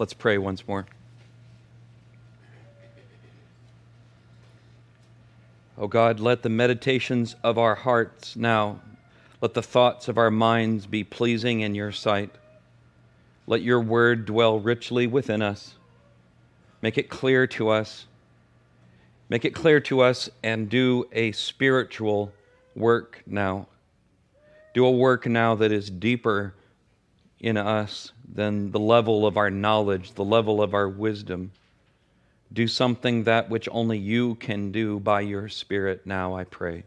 Let's pray once more. Oh God, let the meditations of our hearts now, let the thoughts of our minds be pleasing in your sight. Let your word dwell richly within us. Make it clear to us. Make it clear to us and do a spiritual work now. Do a work now that is deeper in us than the level of our knowledge, the level of our wisdom. Do something that which only you can do by your Spirit now, I pray.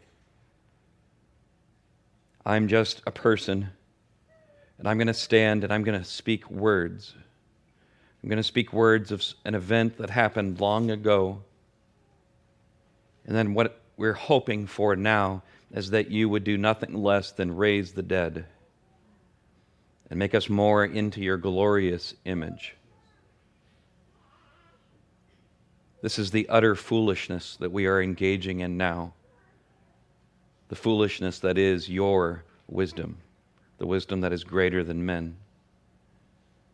I'm just a person, and I'm going to stand and I'm going to speak words. I'm going to speak words of an event that happened long ago. And then what we're hoping for now is that you would do nothing less than raise the dead and make us more into your glorious image. This is the utter foolishness that we are engaging in now. The foolishness that is your wisdom, the wisdom that is greater than men.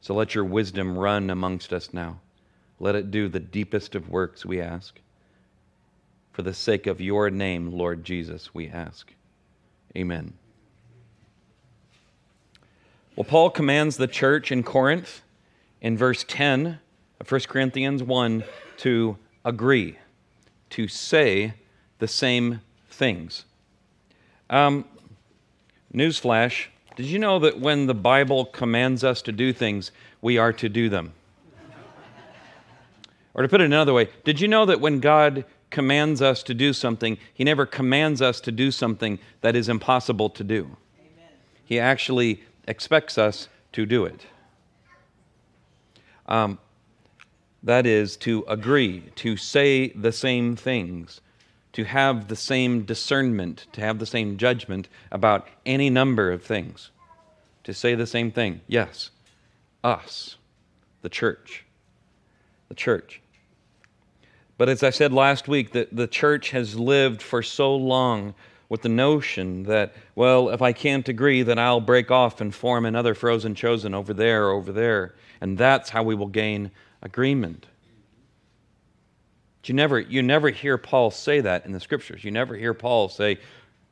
So let your wisdom run amongst us now. Let it do the deepest of works, we ask. For the sake of your name, Lord Jesus, we ask. Amen. Well, Paul commands the church in Corinth in verse 10 of 1 Corinthians 1 to agree, to say the same things. Um, newsflash did you know that when the Bible commands us to do things, we are to do them? or to put it another way, did you know that when God commands us to do something, He never commands us to do something that is impossible to do? Amen. He actually expects us to do it. Um, that is, to agree, to say the same things, to have the same discernment, to have the same judgment about any number of things, to say the same thing. Yes, us, the church. The church. But as I said last week, that the church has lived for so long with the notion that, well, if I can't agree, then I'll break off and form another frozen chosen over there, over there. And that's how we will gain agreement. But you never, you never hear Paul say that in the scriptures. You never hear Paul say,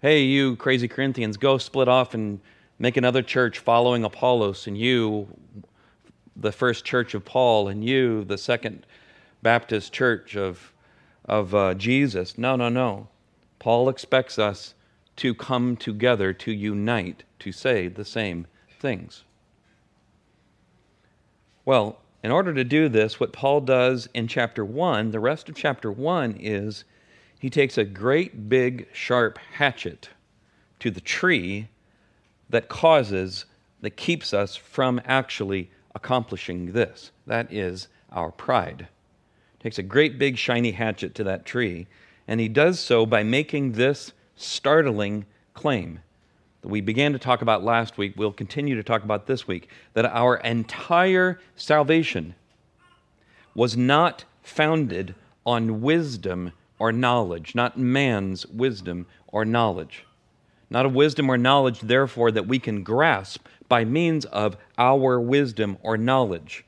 hey, you crazy Corinthians, go split off and make another church following Apollos, and you, the first church of Paul, and you, the second Baptist church of, of uh, Jesus. No, no, no. Paul expects us to come together, to unite, to say the same things. Well, in order to do this, what Paul does in chapter 1, the rest of chapter 1 is he takes a great big sharp hatchet to the tree that causes, that keeps us from actually accomplishing this. That is our pride. Takes a great big shiny hatchet to that tree and he does so by making this startling claim that we began to talk about last week, we'll continue to talk about this week, that our entire salvation was not founded on wisdom or knowledge, not man's wisdom or knowledge. Not a wisdom or knowledge, therefore, that we can grasp by means of our wisdom or knowledge,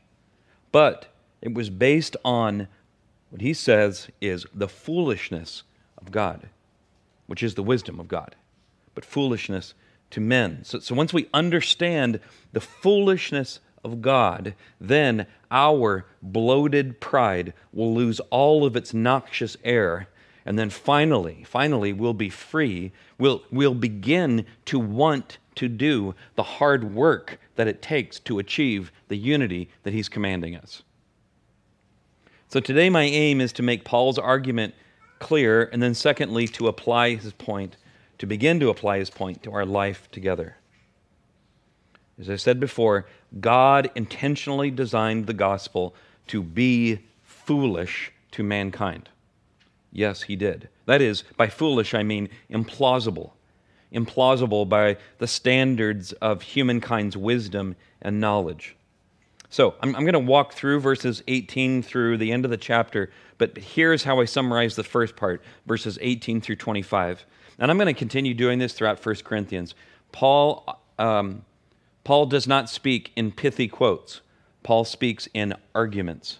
but it was based on what he says is the foolishness of God, which is the wisdom of God, but foolishness to men. So, so once we understand the foolishness of God, then our bloated pride will lose all of its noxious air. And then finally, finally, we'll be free. We'll, we'll begin to want to do the hard work that it takes to achieve the unity that He's commanding us. So today, my aim is to make Paul's argument clear, and then, secondly, to apply his point, to begin to apply his point to our life together. As I said before, God intentionally designed the gospel to be foolish to mankind. Yes, he did. That is, by foolish, I mean implausible. Implausible by the standards of humankind's wisdom and knowledge. So I'm, I'm going to walk through verses 18 through the end of the chapter, but here's how I summarize the first part, verses 18 through 25. And I'm going to continue doing this throughout 1 Corinthians. Paul, um, Paul does not speak in pithy quotes. Paul speaks in arguments.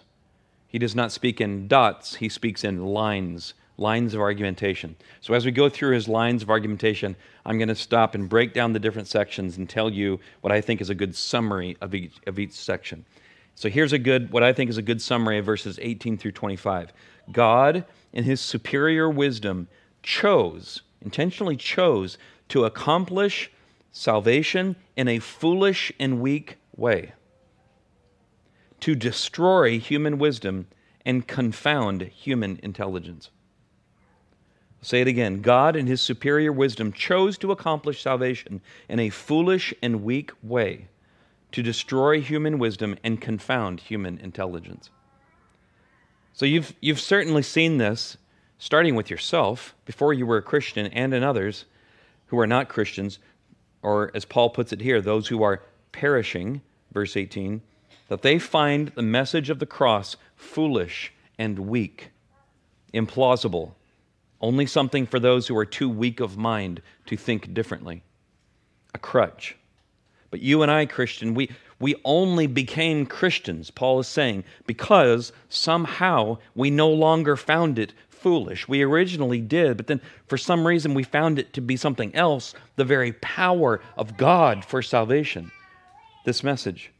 He does not speak in dots, he speaks in lines, lines of argumentation. So as we go through his lines of argumentation, I'm going to stop and break down the different sections and tell you what I think is a good summary of each, of each section. So here's a good, what I think is a good summary of verses 18 through 25. God, in his superior wisdom, chose, intentionally chose, to accomplish salvation in a foolish and weak way, to destroy human wisdom and confound human intelligence. Say it again God, in his superior wisdom, chose to accomplish salvation in a foolish and weak way, to destroy human wisdom and confound human intelligence. So you've, you've certainly seen this starting with yourself before you were a Christian and in others who are not Christians, or as Paul puts it here, those who are perishing, verse 18, that they find the message of the cross foolish and weak, implausible, only something for those who are too weak of mind to think differently, a crutch. But you and I, Christian, we, we only became Christians, Paul is saying, because somehow we no longer found it foolish. We originally did, but then for some reason we found it to be something else the very power of God for salvation. This message.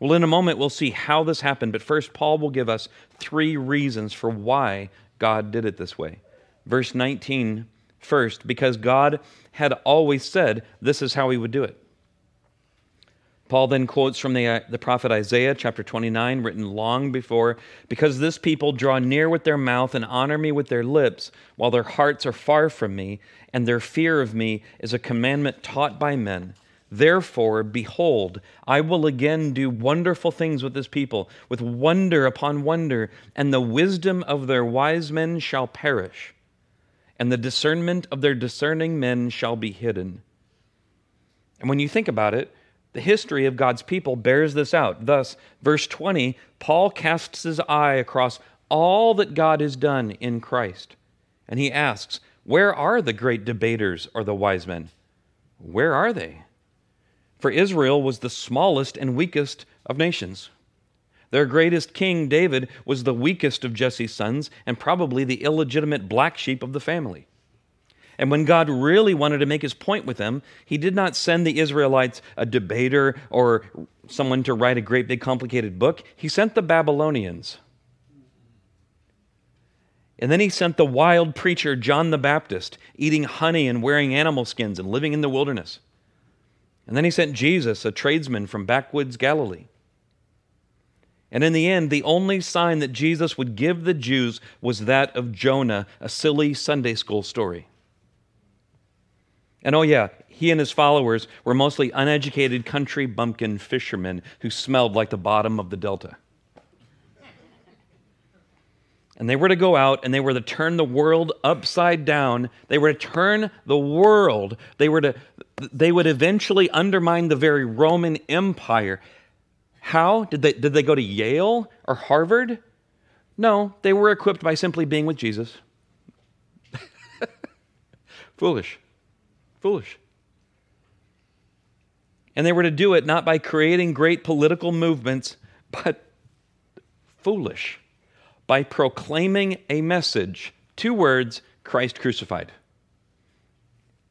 Well, in a moment, we'll see how this happened, but first, Paul will give us three reasons for why God did it this way. Verse 19, first, because God had always said this is how he would do it. Paul then quotes from the, uh, the prophet Isaiah, chapter 29, written long before Because this people draw near with their mouth and honor me with their lips, while their hearts are far from me, and their fear of me is a commandment taught by men. Therefore, behold, I will again do wonderful things with this people, with wonder upon wonder, and the wisdom of their wise men shall perish, and the discernment of their discerning men shall be hidden. And when you think about it, the history of God's people bears this out. Thus, verse 20, Paul casts his eye across all that God has done in Christ. And he asks, Where are the great debaters or the wise men? Where are they? For Israel was the smallest and weakest of nations. Their greatest king, David, was the weakest of Jesse's sons and probably the illegitimate black sheep of the family. And when God really wanted to make his point with them, he did not send the Israelites a debater or someone to write a great big complicated book. He sent the Babylonians. And then he sent the wild preacher John the Baptist, eating honey and wearing animal skins and living in the wilderness. And then he sent Jesus, a tradesman from backwoods Galilee. And in the end, the only sign that Jesus would give the Jews was that of Jonah, a silly Sunday school story. And oh, yeah, he and his followers were mostly uneducated country bumpkin fishermen who smelled like the bottom of the Delta. And they were to go out and they were to turn the world upside down. They were to turn the world. They were to they would eventually undermine the very Roman Empire. How? Did they did they go to Yale or Harvard? No, they were equipped by simply being with Jesus. Foolish. Foolish. And they were to do it not by creating great political movements, but foolish, by proclaiming a message. Two words Christ crucified.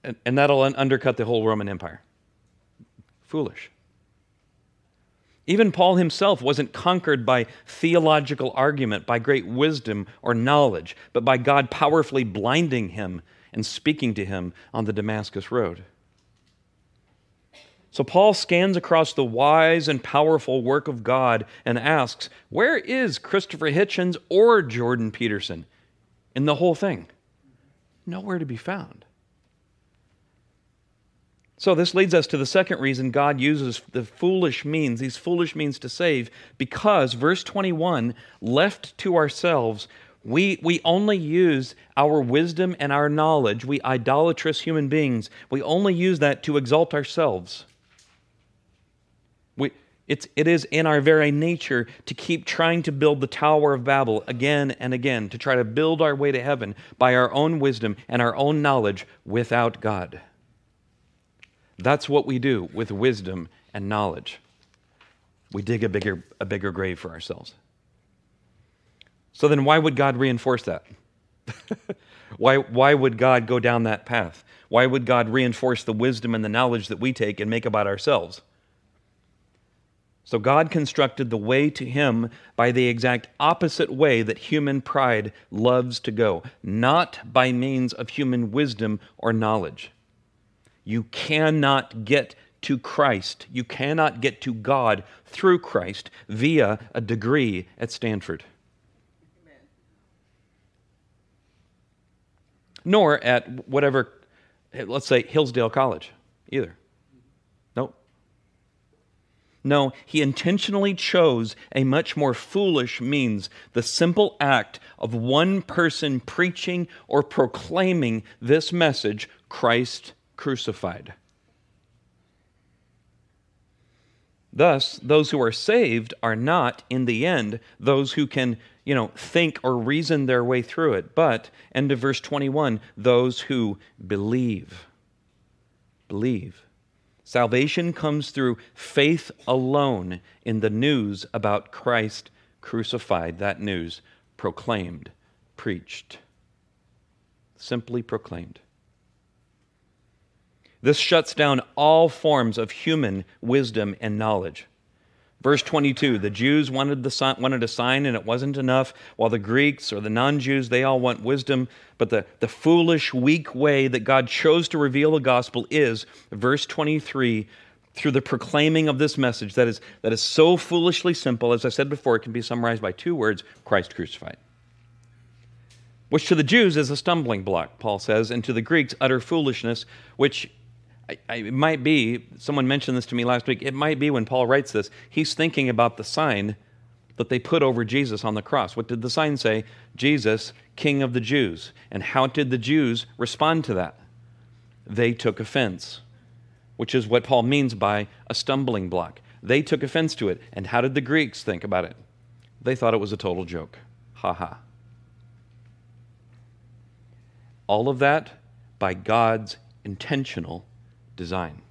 And, and that'll undercut the whole Roman Empire. Foolish. Even Paul himself wasn't conquered by theological argument, by great wisdom or knowledge, but by God powerfully blinding him and speaking to him on the Damascus Road. So Paul scans across the wise and powerful work of God and asks, Where is Christopher Hitchens or Jordan Peterson in the whole thing? Nowhere to be found. So, this leads us to the second reason God uses the foolish means, these foolish means to save, because, verse 21, left to ourselves, we, we only use our wisdom and our knowledge, we idolatrous human beings, we only use that to exalt ourselves. We, it's, it is in our very nature to keep trying to build the Tower of Babel again and again, to try to build our way to heaven by our own wisdom and our own knowledge without God. That's what we do with wisdom and knowledge. we dig a bigger, a bigger grave for ourselves. So then, why would God reinforce that? why, why would God go down that path? Why would God reinforce the wisdom and the knowledge that we take and make about ourselves? So God constructed the way to Him by the exact opposite way that human pride loves to go, not by means of human wisdom or knowledge. You cannot get to Christ, you cannot get to God through Christ via a degree at Stanford. Nor at whatever, let's say, Hillsdale College, either. Nope. No, he intentionally chose a much more foolish means the simple act of one person preaching or proclaiming this message Christ crucified. Thus, those who are saved are not, in the end, those who can, you know, think or reason their way through it, but, end of verse 21, those who believe. Believe. Salvation comes through faith alone in the news about Christ crucified, that news proclaimed, preached, simply proclaimed. This shuts down all forms of human wisdom and knowledge. Verse 22 the Jews wanted, the, wanted a sign and it wasn't enough, while the Greeks or the non Jews, they all want wisdom. But the, the foolish, weak way that God chose to reveal the gospel is, verse 23, through the proclaiming of this message that is, that is so foolishly simple. As I said before, it can be summarized by two words Christ crucified. Which to the Jews is a stumbling block, Paul says, and to the Greeks, utter foolishness, which I, I, it might be, someone mentioned this to me last week, it might be when Paul writes this, he's thinking about the sign that they put over Jesus on the cross. What did the sign say? Jesus, King of the Jews. And how did the Jews respond to that? They took offense, which is what Paul means by a stumbling block. They took offense to it. And how did the Greeks think about it? They thought it was a total joke. Ha ha. All of that by God's intentional design.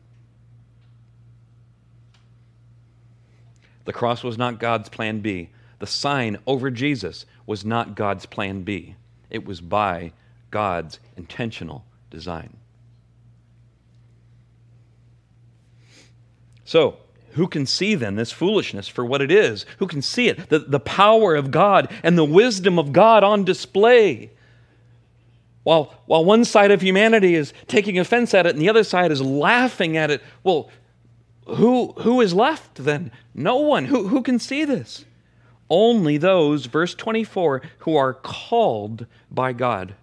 The cross was not God's plan B. The sign over Jesus was not God's plan B. It was by God's intentional design. So, who can see then this foolishness for what it is? Who can see it? The, the power of God and the wisdom of God on display. While, while one side of humanity is taking offense at it and the other side is laughing at it, well, who, who is left then? No one. Who, who can see this? Only those, verse 24, who are called by God.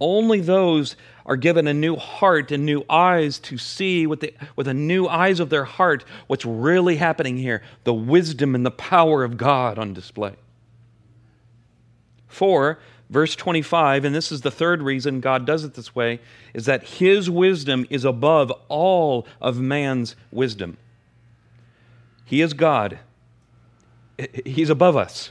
Only those are given a new heart and new eyes to see with the, with the new eyes of their heart what's really happening here the wisdom and the power of God on display. For Verse 25, and this is the third reason God does it this way, is that His wisdom is above all of man's wisdom. He is God, He's above us.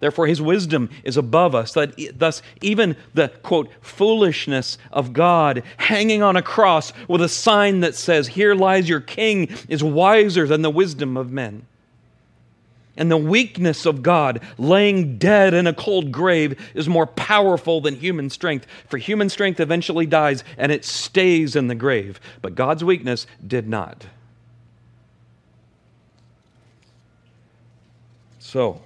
Therefore, his wisdom is above us. That, thus, even the quote, foolishness of God hanging on a cross with a sign that says, Here lies your king, is wiser than the wisdom of men and the weakness of God, laying dead in a cold grave, is more powerful than human strength. For human strength eventually dies and it stays in the grave. But God's weakness did not. So,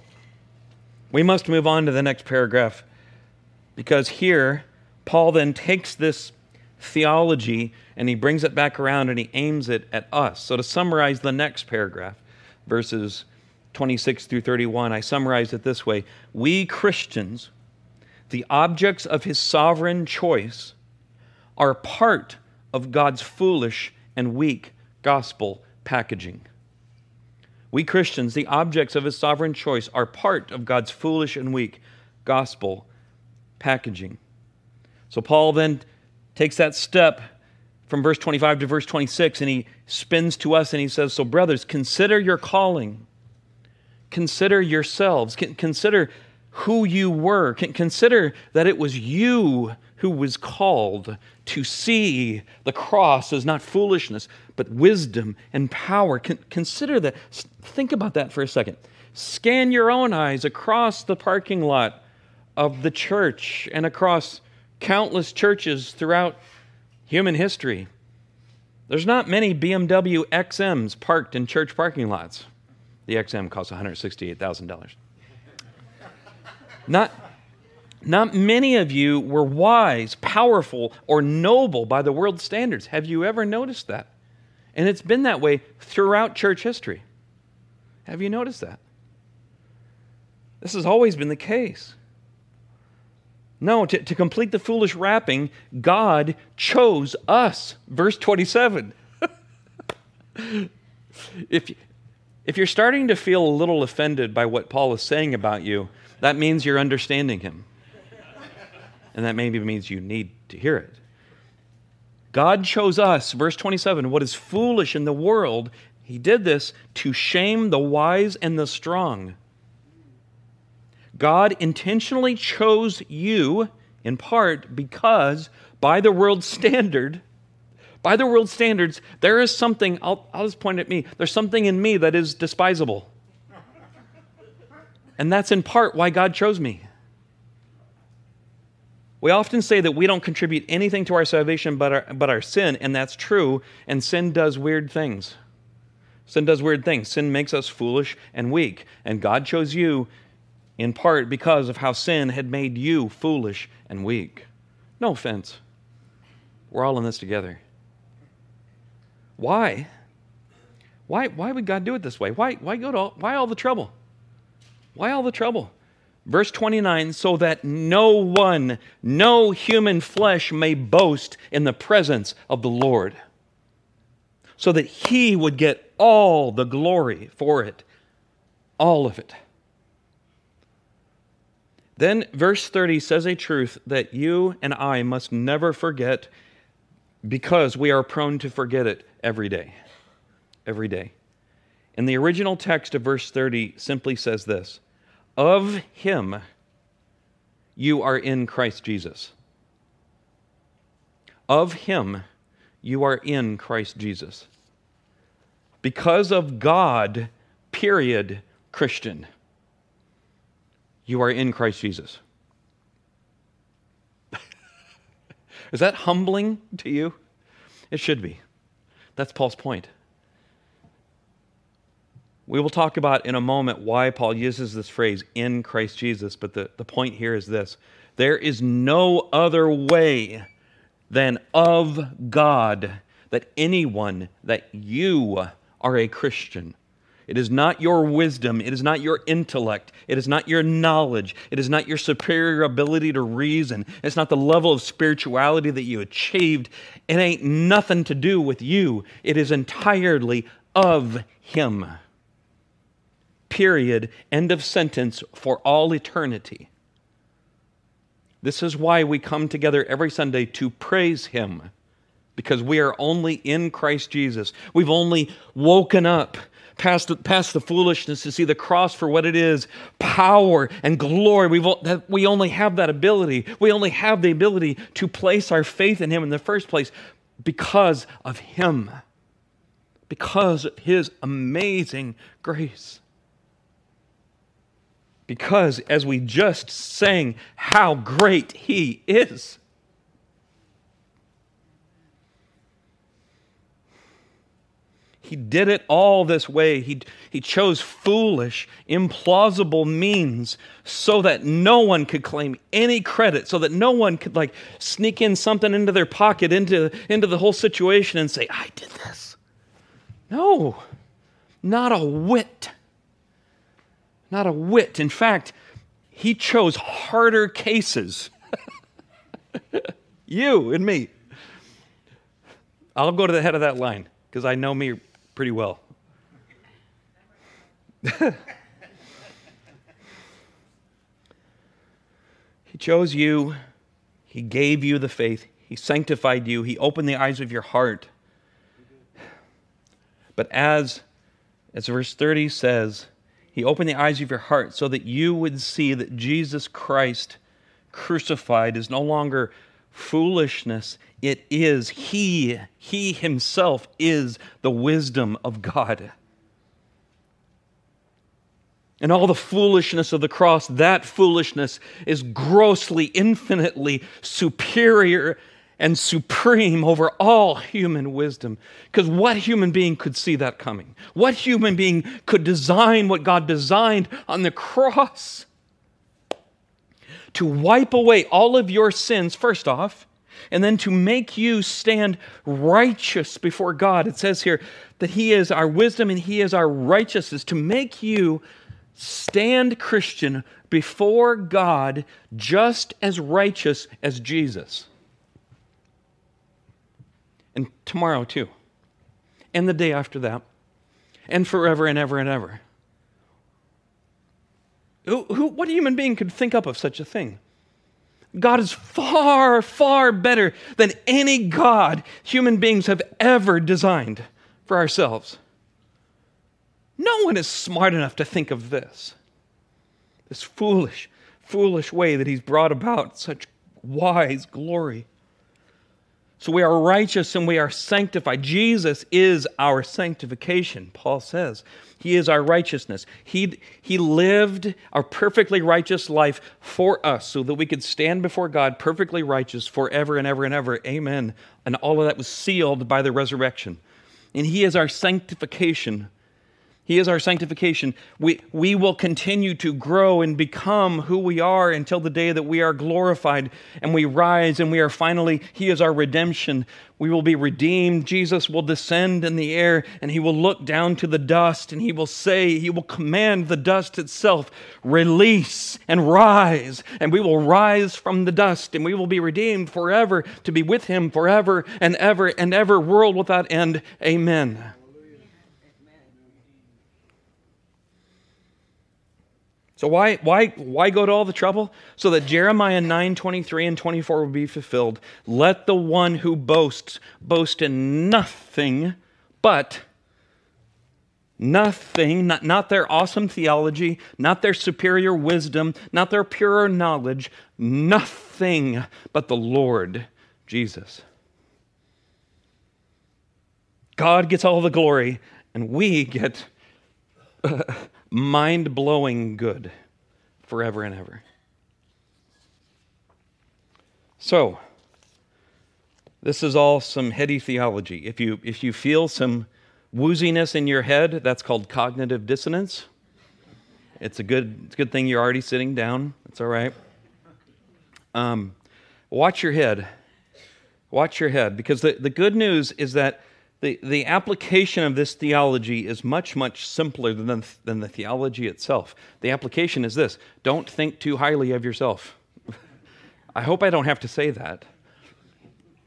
we must move on to the next paragraph because here, Paul then takes this theology and he brings it back around and he aims it at us. So, to summarize the next paragraph, verses 26 through 31, I summarize it this way We Christians, the objects of his sovereign choice, are part of God's foolish and weak gospel packaging. We Christians, the objects of his sovereign choice, are part of God's foolish and weak gospel packaging. So Paul then takes that step from verse 25 to verse 26 and he spins to us and he says, So, brothers, consider your calling consider yourselves. Consider who you were. Consider that it was you who was called to see the cross as not foolishness, but wisdom and power. Consider that. Think about that for a second. Scan your own eyes across the parking lot of the church and across countless churches throughout human history. There's not many BMW XMs parked in church parking lots. The XM costs $168,000. Not, not many of you were wise, powerful, or noble by the world's standards. Have you ever noticed that? And it's been that way throughout church history. Have you noticed that? This has always been the case. No, to, to complete the foolish wrapping, God chose us. Verse 27. if, if you're starting to feel a little offended by what Paul is saying about you, that means you're understanding him. And that maybe means you need to hear it. God chose us, verse 27, what is foolish in the world, he did this to shame the wise and the strong. God intentionally chose you in part because, by the world's standard, by the world's standards, there is something, I'll, I'll just point at me, there's something in me that is despisable. And that's in part why God chose me. We often say that we don't contribute anything to our salvation but our, but our sin, and that's true, and sin does weird things. Sin does weird things. Sin makes us foolish and weak, and God chose you in part because of how sin had made you foolish and weak. No offense. We're all in this together. Why? Why, why would God do it this way? Why, why, go to all, why all the trouble? Why all the trouble? Verse 29 so that no one, no human flesh may boast in the presence of the Lord, so that he would get all the glory for it, all of it. Then verse 30 says a truth that you and I must never forget because we are prone to forget it every day. Every day. And the original text of verse 30 simply says this Of him you are in Christ Jesus. Of him you are in Christ Jesus. Because of God, period, Christian you are in Christ Jesus. Is that humbling to you? It should be. That's Paul's point. We will talk about in a moment why Paul uses this phrase, in Christ Jesus, but the, the point here is this there is no other way than of God that anyone, that you are a Christian. It is not your wisdom. It is not your intellect. It is not your knowledge. It is not your superior ability to reason. It's not the level of spirituality that you achieved. It ain't nothing to do with you. It is entirely of Him. Period. End of sentence for all eternity. This is why we come together every Sunday to praise Him, because we are only in Christ Jesus. We've only woken up past, past the foolishness to see the cross for what it is power and glory. We've, we only have that ability. We only have the ability to place our faith in Him in the first place because of Him, because of His amazing grace. Because, as we just sang, how great He is. He did it all this way. He, he chose foolish, implausible means so that no one could claim any credit, so that no one could like sneak in something into their pocket, into, into the whole situation and say, I did this. No, not a whit. Not a whit. In fact, he chose harder cases. you and me. I'll go to the head of that line because I know me pretty well. he chose you, He gave you the faith, He sanctified you, He opened the eyes of your heart. But as, as verse 30 says, He opened the eyes of your heart so that you would see that Jesus Christ crucified is no longer foolishness. It is He, He Himself is the wisdom of God. And all the foolishness of the cross, that foolishness is grossly, infinitely superior and supreme over all human wisdom. Because what human being could see that coming? What human being could design what God designed on the cross? To wipe away all of your sins, first off, and then to make you stand righteous before God. It says here that He is our wisdom and He is our righteousness, to make you stand Christian before God just as righteous as Jesus. And tomorrow, too. And the day after that. And forever and ever and ever. Who, who, what human being could think up of such a thing? God is far, far better than any God human beings have ever designed for ourselves. No one is smart enough to think of this. This foolish, foolish way that he's brought about such wise glory. So we are righteous and we are sanctified. Jesus is our sanctification, Paul says. He is our righteousness. He, he lived a perfectly righteous life for us so that we could stand before God perfectly righteous forever and ever and ever. Amen. And all of that was sealed by the resurrection. And He is our sanctification he is our sanctification. We, we will continue to grow and become who we are until the day that we are glorified and we rise and we are finally, He is our redemption. We will be redeemed. Jesus will descend in the air and He will look down to the dust and He will say, He will command the dust itself, release and rise. And we will rise from the dust and we will be redeemed forever to be with Him forever and ever and ever, world without end. Amen. So why, why, why go to all the trouble? So that Jeremiah 9, 23 and 24 will be fulfilled. Let the one who boasts boast in nothing but nothing, not, not their awesome theology, not their superior wisdom, not their purer knowledge, nothing but the Lord Jesus. God gets all the glory, and we get mind blowing good forever and ever. So, this is all some heady theology. If you, if you feel some wooziness in your head, that's called cognitive dissonance. It's a good, it's a good thing you're already sitting down. It's all right. Um, watch your head. Watch your head. Because the, the good news is that the, the application of this theology is much, much simpler than, than the theology itself. The application is this don't think too highly of yourself. I hope I don't have to say that.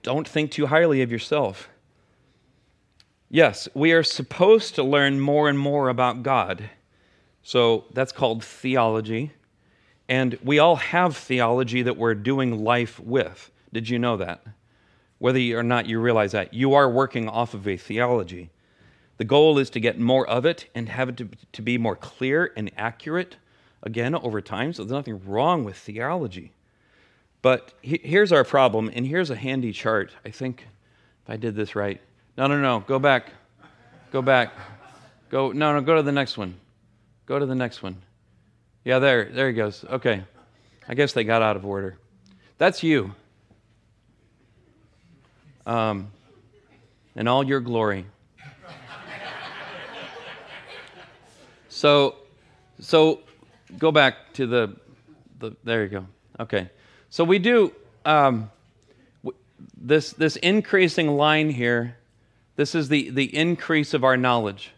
Don't think too highly of yourself. Yes, we are supposed to learn more and more about God. So that's called theology. And we all have theology that we're doing life with. Did you know that? Whether or not you realize that, you are working off of a theology. The goal is to get more of it and have it to, to be more clear and accurate again over time. So there's nothing wrong with theology. But he, here's our problem, and here's a handy chart. I think if I did this right. No, no, no. Go back. Go back. Go. No, no. Go to the next one. Go to the next one. Yeah, there. There he goes. Okay. I guess they got out of order. That's you um, in all your glory. so, so go back to the, the there you go. Okay. So we do um, this, this increasing line here. This is the, the increase of our knowledge.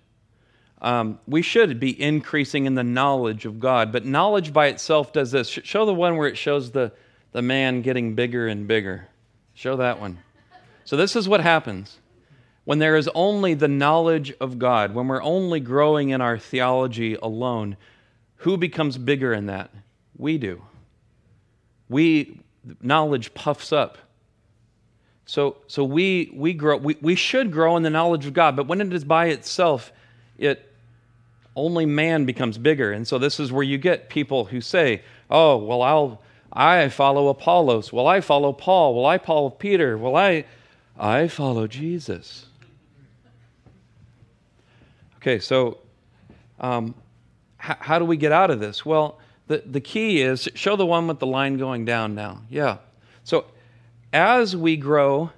Um, we should be increasing in the knowledge of God, but knowledge by itself does this. Show the one where it shows the, the man getting bigger and bigger. Show that one. So, this is what happens when there is only the knowledge of God, when we're only growing in our theology alone. Who becomes bigger in that? We do. We knowledge puffs up. So, so we, we grow we, we should grow in the knowledge of God, but when it is by itself, it only man becomes bigger. And so this is where you get people who say, Oh, well, I'll I follow Apollos. Well, I follow Paul. Well, I follow Peter. Well, I, I follow Jesus. Okay, so um, h- how do we get out of this? Well, the, the key is show the one with the line going down now. Yeah. So as we grow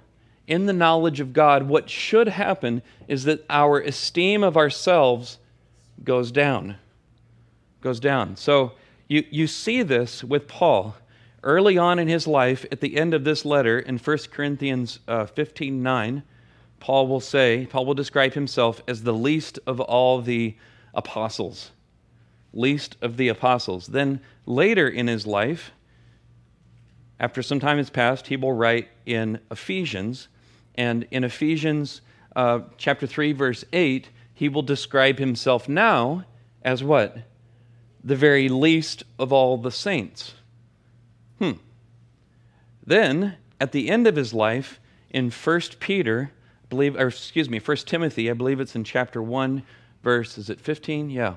in the knowledge of God, what should happen is that our esteem of ourselves goes down. Goes down. So you, you see this with Paul early on in his life, at the end of this letter in 1 Corinthians uh, 15 9, Paul will say, Paul will describe himself as the least of all the apostles. Least of the apostles. Then later in his life, after some time has passed, he will write in Ephesians. And in Ephesians uh, chapter 3, verse 8, he will describe himself now as what? The very least of all the saints. Hmm. Then, at the end of his life, in 1 Peter, I believe, or excuse me, 1 Timothy, I believe it's in chapter 1, verse, is it 15? Yeah.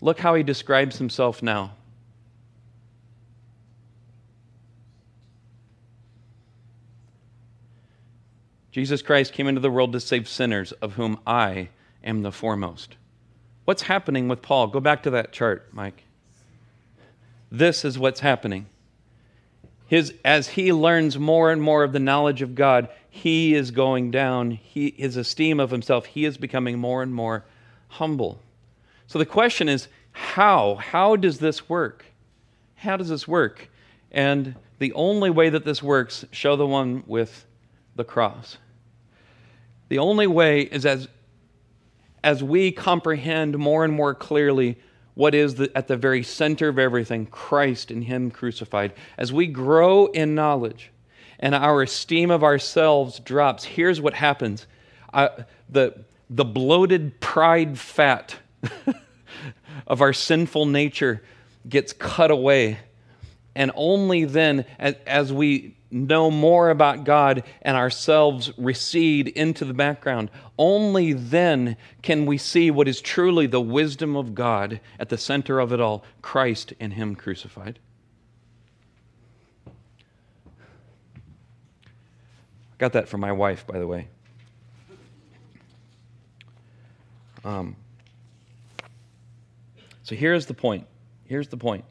Look how he describes himself now. Jesus Christ came into the world to save sinners, of whom I am the foremost. What's happening with Paul? Go back to that chart, Mike. This is what's happening. His, as he learns more and more of the knowledge of God, he is going down. He, his esteem of himself, he is becoming more and more humble. So the question is how? How does this work? How does this work? And the only way that this works, show the one with the cross. The only way is as, as we comprehend more and more clearly what is the, at the very center of everything Christ and Him crucified. As we grow in knowledge and our esteem of ourselves drops, here's what happens uh, the, the bloated pride fat of our sinful nature gets cut away. And only then, as, we know more about God and ourselves recede into the background, only then can we see what is truly the wisdom of God at the center of it all Christ and Him crucified. I got that from my wife, by the way. Um, so here's the point. Here's the point.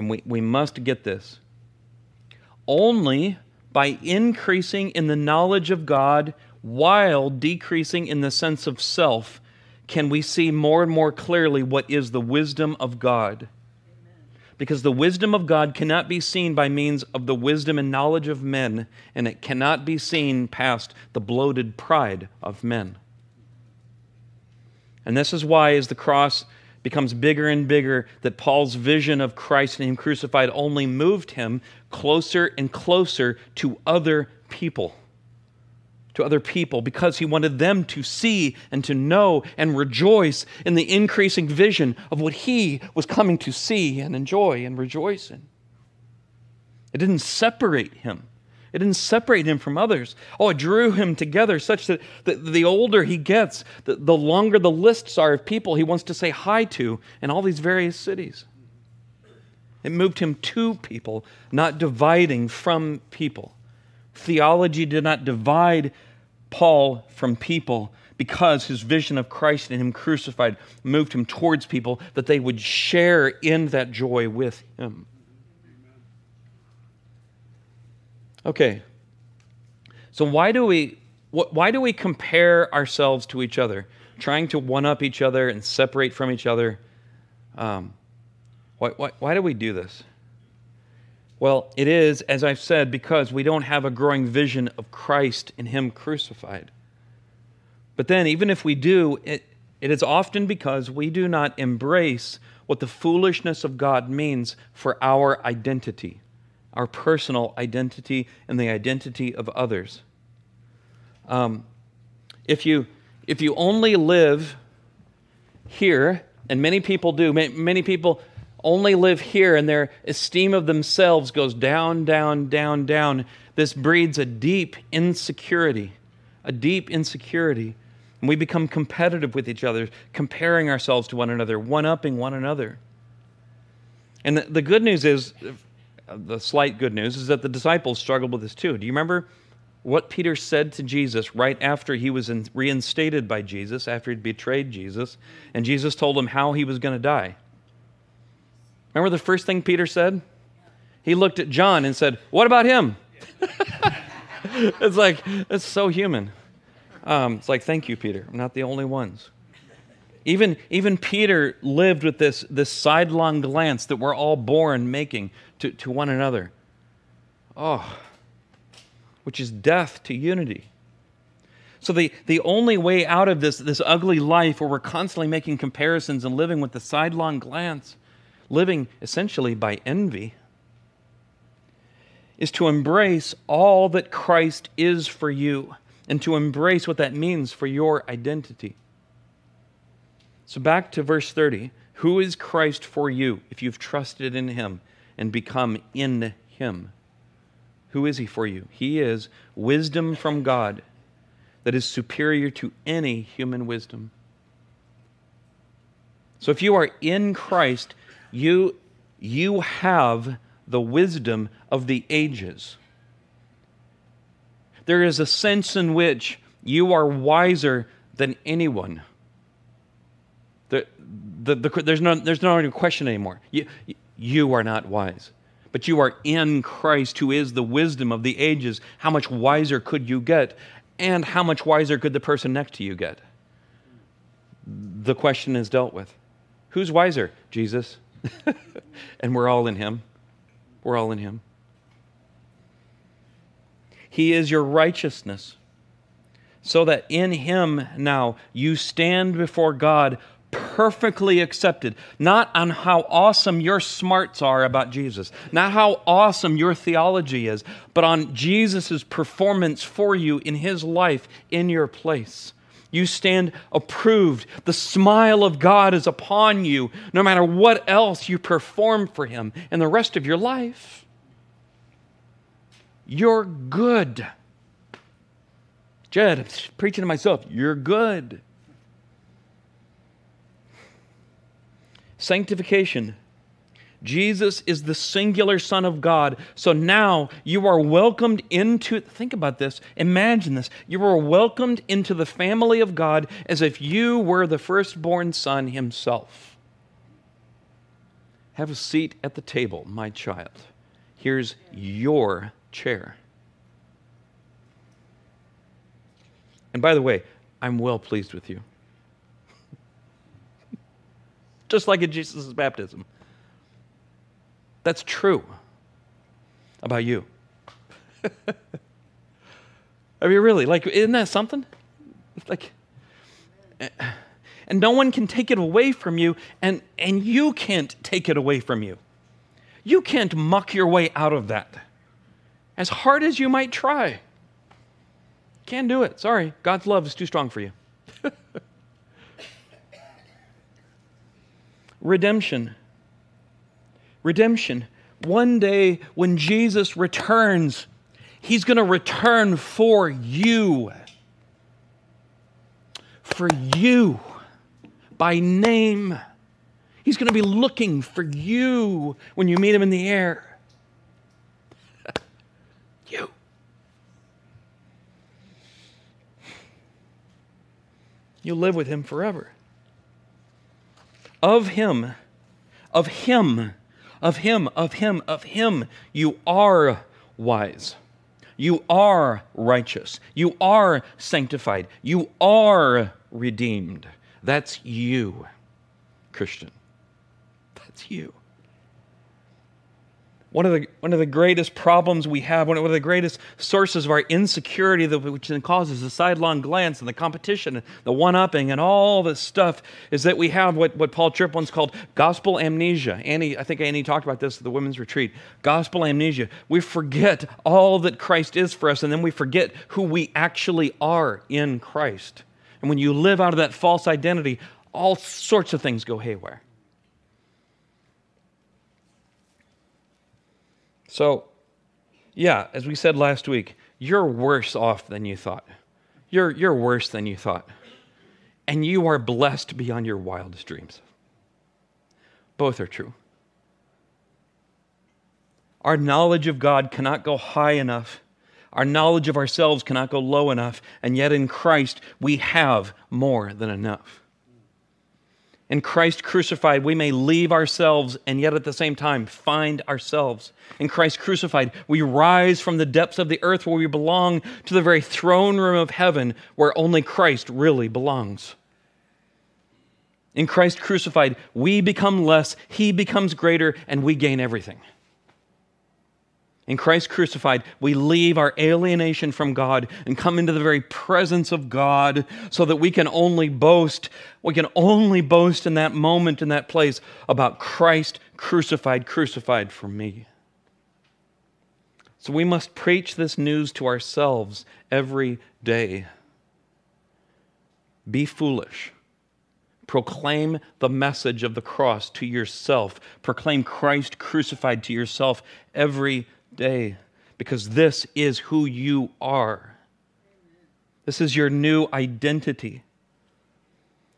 And we, we must get this only by increasing in the knowledge of God while decreasing in the sense of self can we see more and more clearly what is the wisdom of God. Because the wisdom of God cannot be seen by means of the wisdom and knowledge of men, and it cannot be seen past the bloated pride of men. And this is why, as the cross becomes bigger and bigger, that Paul's vision of Christ and Him crucified only moved him closer and closer to other people. To other people because he wanted them to see and to know and rejoice in the increasing vision of what he was coming to see and enjoy and rejoice in. It didn't separate him. It didn't separate him from others. Oh, it drew him together such that the, the older he gets, the, the longer the lists are of people he wants to say hi to in all these various cities. It moved him to people, not dividing from people. Theology did not divide Paul from people because his vision of Christ and him crucified moved him towards people that they would share in that joy with him. Okay. So why do we why do we compare ourselves to each other, trying to one up each other and separate from each other? Um, why, why, why do we do this? Well, it is, as I've said, because we don't have a growing vision of Christ and Him crucified. But then, even if we do, it, it is often because we do not embrace what the foolishness of God means for our identity our personal identity and the identity of others. Um, if, you, if you only live here, and many people do, many people only live here and their esteem of themselves goes down, down, down, down, this breeds a deep insecurity, a deep insecurity. And we become competitive with each other, comparing ourselves to one another, one upping one another. And the, the good news is, the slight good news is that the disciples struggled with this too. Do you remember what Peter said to Jesus right after he was in, reinstated by Jesus, after he'd betrayed Jesus, and Jesus told him how he was going to die? Remember the first thing Peter said? He looked at John and said, What about him? it's like, it's so human. Um, it's like, Thank you, Peter. I'm not the only ones. Even, even Peter lived with this, this sidelong glance that we're all born making to, to one another. Oh, which is death to unity. So, the, the only way out of this, this ugly life where we're constantly making comparisons and living with the sidelong glance, living essentially by envy, is to embrace all that Christ is for you and to embrace what that means for your identity. So, back to verse 30 Who is Christ for you if you've trusted in him and become in him? Who is he for you? He is wisdom from God that is superior to any human wisdom. So, if you are in Christ, you, you have the wisdom of the ages. There is a sense in which you are wiser than anyone. The, the, the, there's, no, there's no question anymore. You, you are not wise. But you are in Christ, who is the wisdom of the ages. How much wiser could you get? And how much wiser could the person next to you get? The question is dealt with. Who's wiser? Jesus. and we're all in Him. We're all in Him. He is your righteousness, so that in Him now you stand before God perfectly accepted, not on how awesome your smarts are about Jesus, not how awesome your theology is, but on Jesus' performance for you in his life in your place. You stand approved. The smile of God is upon you, no matter what else you perform for him in the rest of your life. You're good. Jed, I'm preaching to myself. You're good. Sanctification. Jesus is the singular Son of God. So now you are welcomed into, think about this, imagine this. You are welcomed into the family of God as if you were the firstborn Son himself. Have a seat at the table, my child. Here's your chair. And by the way, I'm well pleased with you just like in Jesus' baptism. That's true about you. I mean, really, like, isn't that something? Like, and no one can take it away from you, and, and you can't take it away from you. You can't muck your way out of that. As hard as you might try, can't do it. Sorry, God's love is too strong for you. redemption. Redemption. One day when Jesus returns, he's going to return for you. For you. By name. He's going to be looking for you when you meet him in the air. you. You'll live with him forever of him, of him, of him, of him, of him, you are wise. You are righteous. You are sanctified. You are redeemed. That's you, Christian. That's you one of the one of the greatest problems we have, one of the greatest sources of our insecurity, that, which then causes the sidelong glance and the competition, and the one-upping, and all this stuff, is that we have what, what Paul Tripp once called gospel amnesia. Annie, I think Annie talked about this at the women's retreat. Gospel amnesia. We forget all that Christ is for us, and then we forget who we actually are in Christ. And when you live out of that false identity, all sorts of things go haywire. So, yeah, as we said last week, you're worse off than you thought. You're, you're worse than you thought. And you are blessed beyond your wildest dreams. Both are true. Our knowledge of God cannot go high enough. Our knowledge of ourselves cannot go low enough. And yet in Christ, we have more than enough. In Christ crucified, we may leave ourselves and yet at the same time find ourselves. In Christ crucified, we rise from the depths of the earth where we belong to the very throne room of heaven where only Christ really belongs. In Christ crucified, we become less, He becomes greater, and we gain everything. In Christ crucified, we leave our alienation from God and come into the very presence of God so that we can only boast, we can only boast in that moment, in that place, about Christ crucified, crucified for me. So we must preach this news to ourselves every day. Be foolish. Proclaim the message of the cross to yourself. Proclaim Christ crucified to yourself every day because this is who you are. This is your new identity.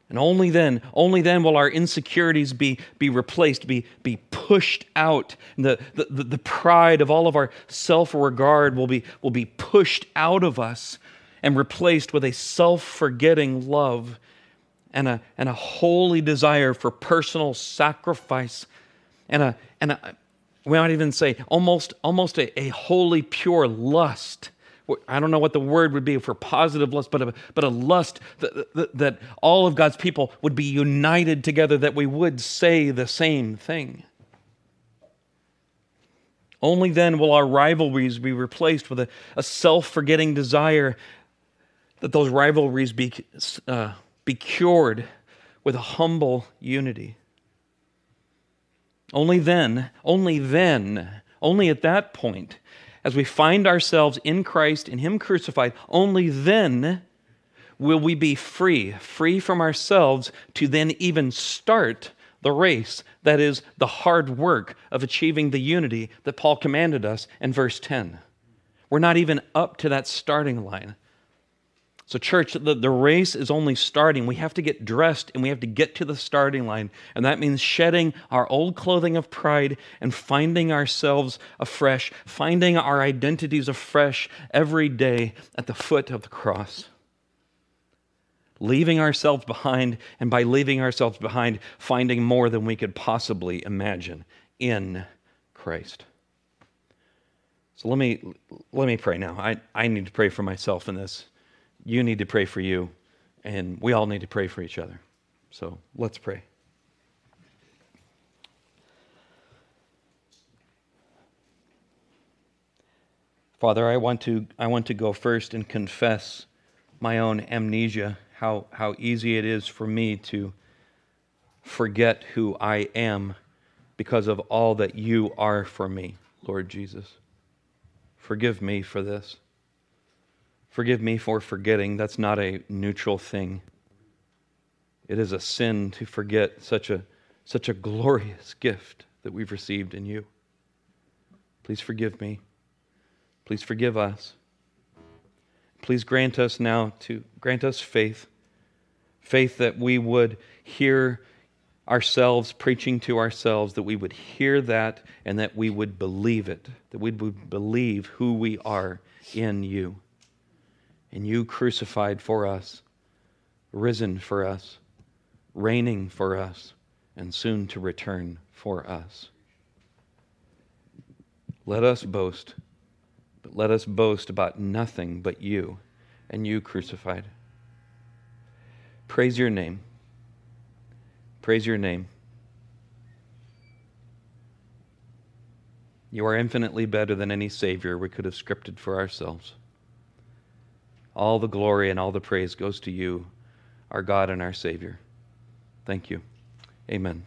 And only then, only then will our insecurities be, be replaced, be, be pushed out. The, the, the pride of all of our self regard will be, will be pushed out of us and replaced with a self forgetting love and a, and a holy desire for personal sacrifice and a, and a, we might even say almost, almost a, a holy, pure lust. I don't know what the word would be for positive lust, but a, but a lust that, that, that all of God's people would be united together, that we would say the same thing. Only then will our rivalries be replaced with a, a self forgetting desire that those rivalries be, uh, be cured with a humble unity. Only then, only then, only at that point, as we find ourselves in Christ, in Him crucified, only then will we be free, free from ourselves to then even start the race, that is, the hard work of achieving the unity that Paul commanded us in verse 10. We're not even up to that starting line. So, church, the, the race is only starting. We have to get dressed and we have to get to the starting line. And that means shedding our old clothing of pride and finding ourselves afresh, finding our identities afresh every day at the foot of the cross. Leaving ourselves behind, and by leaving ourselves behind, finding more than we could possibly imagine in Christ. So let me, let me pray now. I, I need to pray for myself in this you need to pray for you, and we all need to pray for each other. So let's pray. Father, I want to, I want to go first and confess my own amnesia, how, how easy it is for me to forget who I am because of all that you are for me, Lord Jesus. Forgive me for this. Forgive me for forgetting. That's not a neutral thing. It is a sin to forget such a, such a glorious gift that we've received in you. Please forgive me. Please forgive us. Please grant us now to grant us faith. Faith that we would hear ourselves preaching to ourselves, that we would hear that and that we would believe it, that we would believe who we are in you and you crucified for us, risen for us, reigning for us, and soon to return for us. Let us boast, but let us boast about nothing but you and you crucified. Praise your name. Praise your name. You are infinitely better than any Savior we could have scripted for ourselves. All the glory and all the praise goes to you, our God and our Savior. Thank you. Amen.